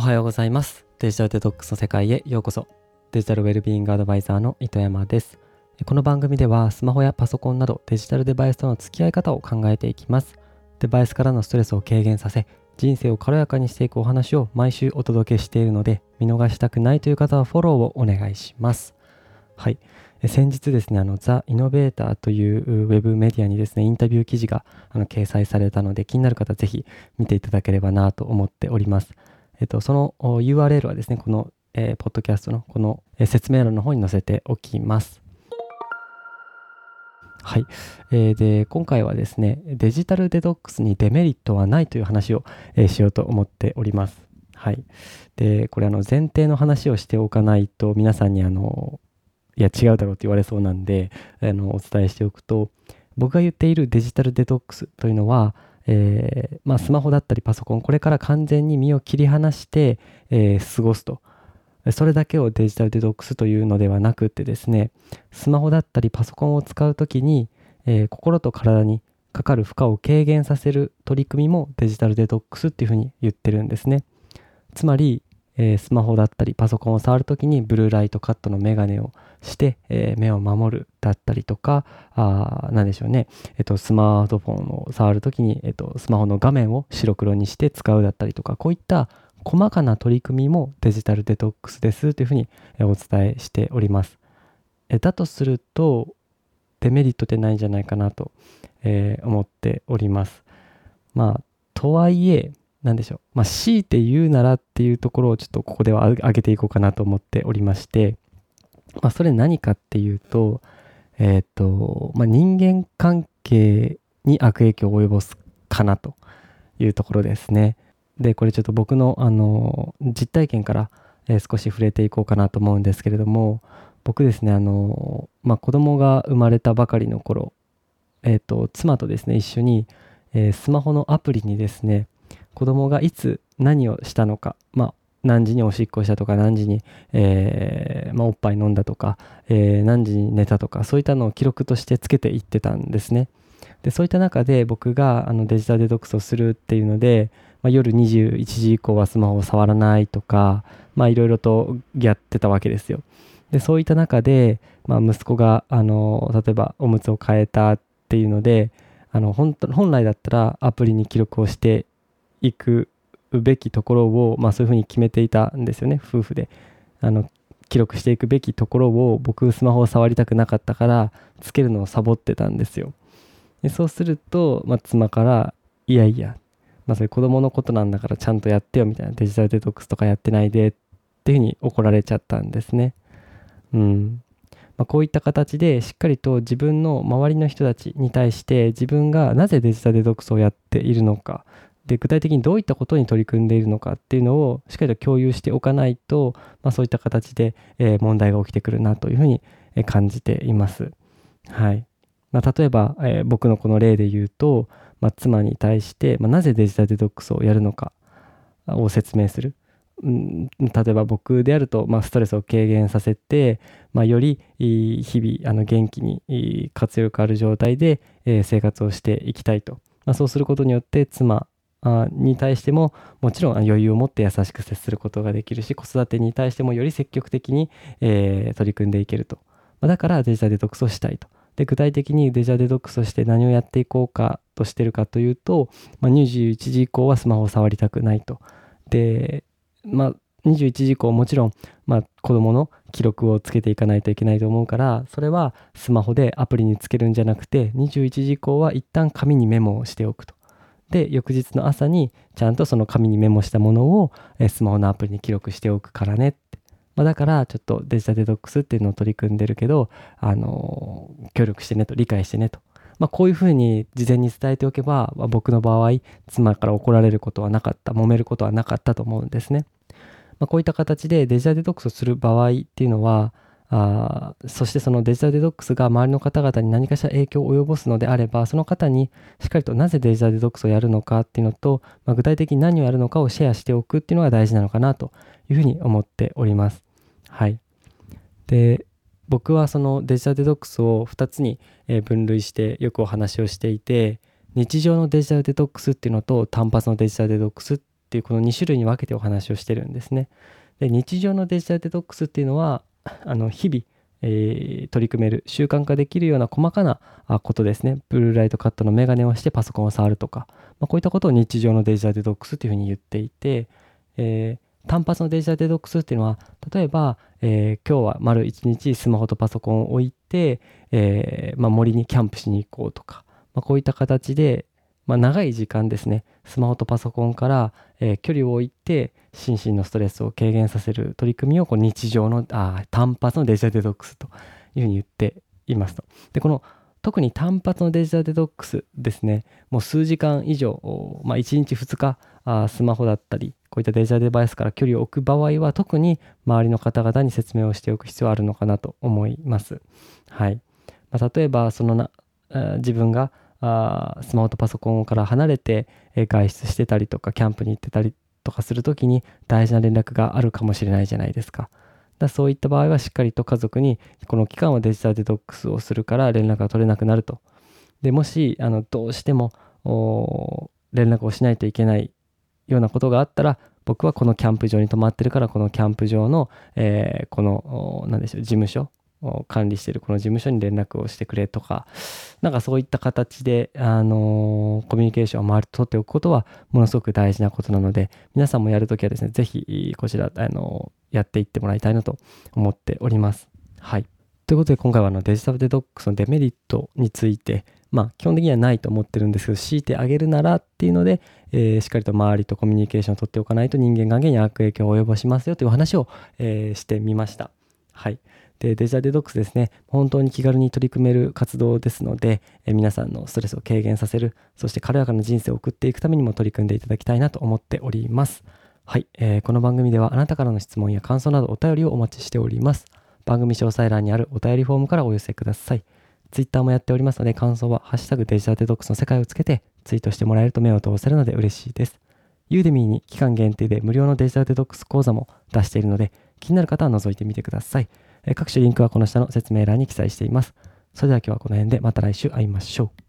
おはようございます。デジタルデトックスの世界へようこそ。デジタルウェルビーイングアドバイザーの糸山です。この番組ではスマホやパソコンなどデジタルデバイスとの付き合い方を考えていきます。デバイスからのストレスを軽減させ人生を軽やかにしていくお話を毎週お届けしているので見逃したくないという方はフォローをお願いします。はい。先日ですね、あの、ザ・イノベーターというウェブメディアにですね、インタビュー記事があの掲載されたので、気になる方ぜひ見ていただければなと思っております。えっと、その URL はですね、この、えー、ポッドキャストのこの、えー、説明欄の方に載せておきます。はい、えー、で今回はですねデジタルデトックスにデメリットはないという話を、えー、しようと思っております。はい、でこれあの前提の話をしておかないと皆さんにあのいや違うだろうって言われそうなんであのお伝えしておくと僕が言っているデジタルデトックスというのはえー、まあ、スマホだったりパソコンこれから完全に身を切り離して、えー、過ごすと。それだけをデジタルデトックスというのではなくてですねスマホだったりパソコンを使う時に、えー、心と体にかかる負荷を軽減させる取り組みもデジタルデトックスっていうふうに言ってるんですね。つまりえー、スマホだったりパソコンを触るときにブルーライトカットのメガネをして、えー、目を守るだったりとか、あ何でしょうね、えっ、と、スマートフォンを触るときに、えっ、と、スマホの画面を白黒にして使うだったりとか、こういった細かな取り組みもデジタルデトックスですというふうにお伝えしております。えだとすると、デメリットってないんじゃないかなと、えー、思っております。まあ、とはいえ、何でしょう、まあ、強いて言うならっていうところをちょっとここでは上げていこうかなと思っておりまして、まあ、それ何かっていうと、えっ、ー、と、まあ、人間関係に悪影響を及ぼすかなというところですね。で、これちょっと僕の、あの、実体験から、えー、少し触れていこうかなと思うんですけれども、僕ですね、あの、まあ、子供が生まれたばかりの頃、えっ、ー、と、妻とですね、一緒に、えー、スマホのアプリにですね、子供がいつ何をしたのか、まあ、何時におしっこしたとか何時に、えー、まあ、おっぱい飲んだとか、えー、何時に寝たとかそういったのを記録としてつけていってたんですね。でそういった中で僕があのデジタルデトックスをするっていうので、まあ、夜21時以降はスマホを触らないとかいろいろとやってたわけですよ。でそういった中で、まあ、息子があの例えばおむつを変えたっていうのであの本来だったらアプリに記録をしていくべきところを、まあ、そういうふうに決めていたんですよね。夫婦で。あの記録していくべきところを僕スマホを触りたくなかったからつけるのをサボってたんですよ。でそうすると、まあ、妻からいやいや、まあ、それ子供のことなんだからちゃんとやってよみたいなデジタルデトックスとかやってないでっていうふうに怒られちゃったんですね。うん。まあ、こういった形でしっかりと自分の周りの人たちに対して自分がなぜデジタルデトックスをやっているのかで具体的にどういったことに取り組んでいるのかっていうのをしっかりと共有しておかないと、まあ、そういった形で、えー、問題が起きてくるなというふうに感じています。はいまあ、例えば、えー、僕のこの例で言うと、まあ、妻に対して、まあ、なぜデジタルデトックスをやるのかを説明する。例えば僕であると、まあ、ストレスを軽減させて、まあ、より日々あの元気に活力ある状態で、え、生活をしていきたいと、まあ、そうすることによって妻に対してももちろん余裕を持って優しく接することができるし子育てに対してもより積極的に、えー、取り組んでいけると、まあ、だからデジタルデトックスをしたいと。で具体的にデジタルデトックスをして何をやっていこうかとしてるかというと、まあ、21時以降はスマホを触りたくないと。でまあ21時以降もちろん、まあ、子供の記録をつけていかないといけないと思うからそれはスマホでアプリにつけるんじゃなくて21時以降は一旦紙にメモをしておくと。で翌日の朝にちゃんとその紙にメモしたものを、スマホのアプリに記録しておくからねって、まあ、だからちょっとデジタルデトックスっていうのを取り組んでるけど、あの、協力してねと理解してねと、まあ、こういうふうに事前に伝えておけば、まあ、僕の場合妻から怒られることはなかった揉めることはなかったと思うんですね、まあ、こういった形でデジタルデトックスをする場合っていうのはあそしてそのデジタルデトックスが周りの方々に何かしら影響を及ぼすのであればその方にしっかりとなぜデジタルデトックスをやるのかっていうのと、まあ、具体的に何をやるのかをシェアしておくっていうのが大事なのかなというふうに思っております。はい、で僕はそのデジタルデトックスを2つに分類してよくお話をしていて日常のデジタルデトックスっていうのと単発のデジタルデトックスっていうこの2種類に分けてお話をしてるんですね。で日常のデジタルデトックスっていうのはあの日々、えー、取り組める習慣化できるような細かなことですね。ブルーライトカットのメガネをしてパソコンを触るとか、まあ、こういったことを日常のデジタルデトックスというふうに言っていて、えー、単発のデジタルデトックスっていうのは例えば、えー、今日は丸1日スマホとパソコンを置いて、えまあ、森にキャンプしに行こうとか、まあ、こういった形でまあ、長い時間ですねスマホとパソコンから、えー、距離を置いて心身のストレスを軽減させる取り組みをこう日常のあ単発のデジタルデトックスというふうに言っていますと。でこの特に単発のデジタルデトックスですねもう数時間以上、まあ、1日2日あスマホだったりこういったデジタルデバイスから距離を置く場合は特に周りの方々に説明をしておく必要あるのかなと思います。はいまあ、例えばそのな自分があスマホとパソコンから離れて、外出してたりとかキャンプに行ってたりとかする時に大事な連絡があるかもしれないじゃないですか。だそういった場合はしっかりと家族にこの期間はデジタルデトックスをするから連絡が取れなくなると。でもしあのどうしても連絡をしないといけないようなことがあったら僕はこのキャンプ場に泊まってるからこのキャンプ場の、えー、この何でしょう事務所管理してるこの事務所に連絡をしてくれとか、なんかそういった形で、あのー、コミュニケーションを周りと取っておくことはものすごく大事なことなので、皆さんもやるときはですね、ぜひこちら、あのー、やっていってもらいたいなと思っております。はい。ということで今回はのデジタルデトックスのデメリットについて、まあ基本的にはないと思ってるんですけど、強いてあげるならっていうので、えー、しっかりと周りとコミュニケーションを取っておかないと人間関係に悪影響を及ぼしますよという話を、え、してみました。はい。でデジタルデトックスですね。本当に気軽に取り組める活動ですので、え皆さんのストレスを軽減させるそして軽やかな人生を送っていくためにも取り組んでいただきたいなと思っております。はい、えー、この番組ではあなたからの質問や感想などお便りをお待ちしております。番組詳細欄にあるお便りフォームからお寄せください。Twitter もやっておりますので感想はハッシュタグデジタルデトックスの世界をつけてツイートしてもらえると目を通せるので嬉しいです。ユーデミーに期間限定で無料のデジタルデトックス講座も出しているので気になる方は覗いてみてください。各種リンクはこの下の説明欄に記載しています。それでは今日はこの辺でまた来週会いましょう。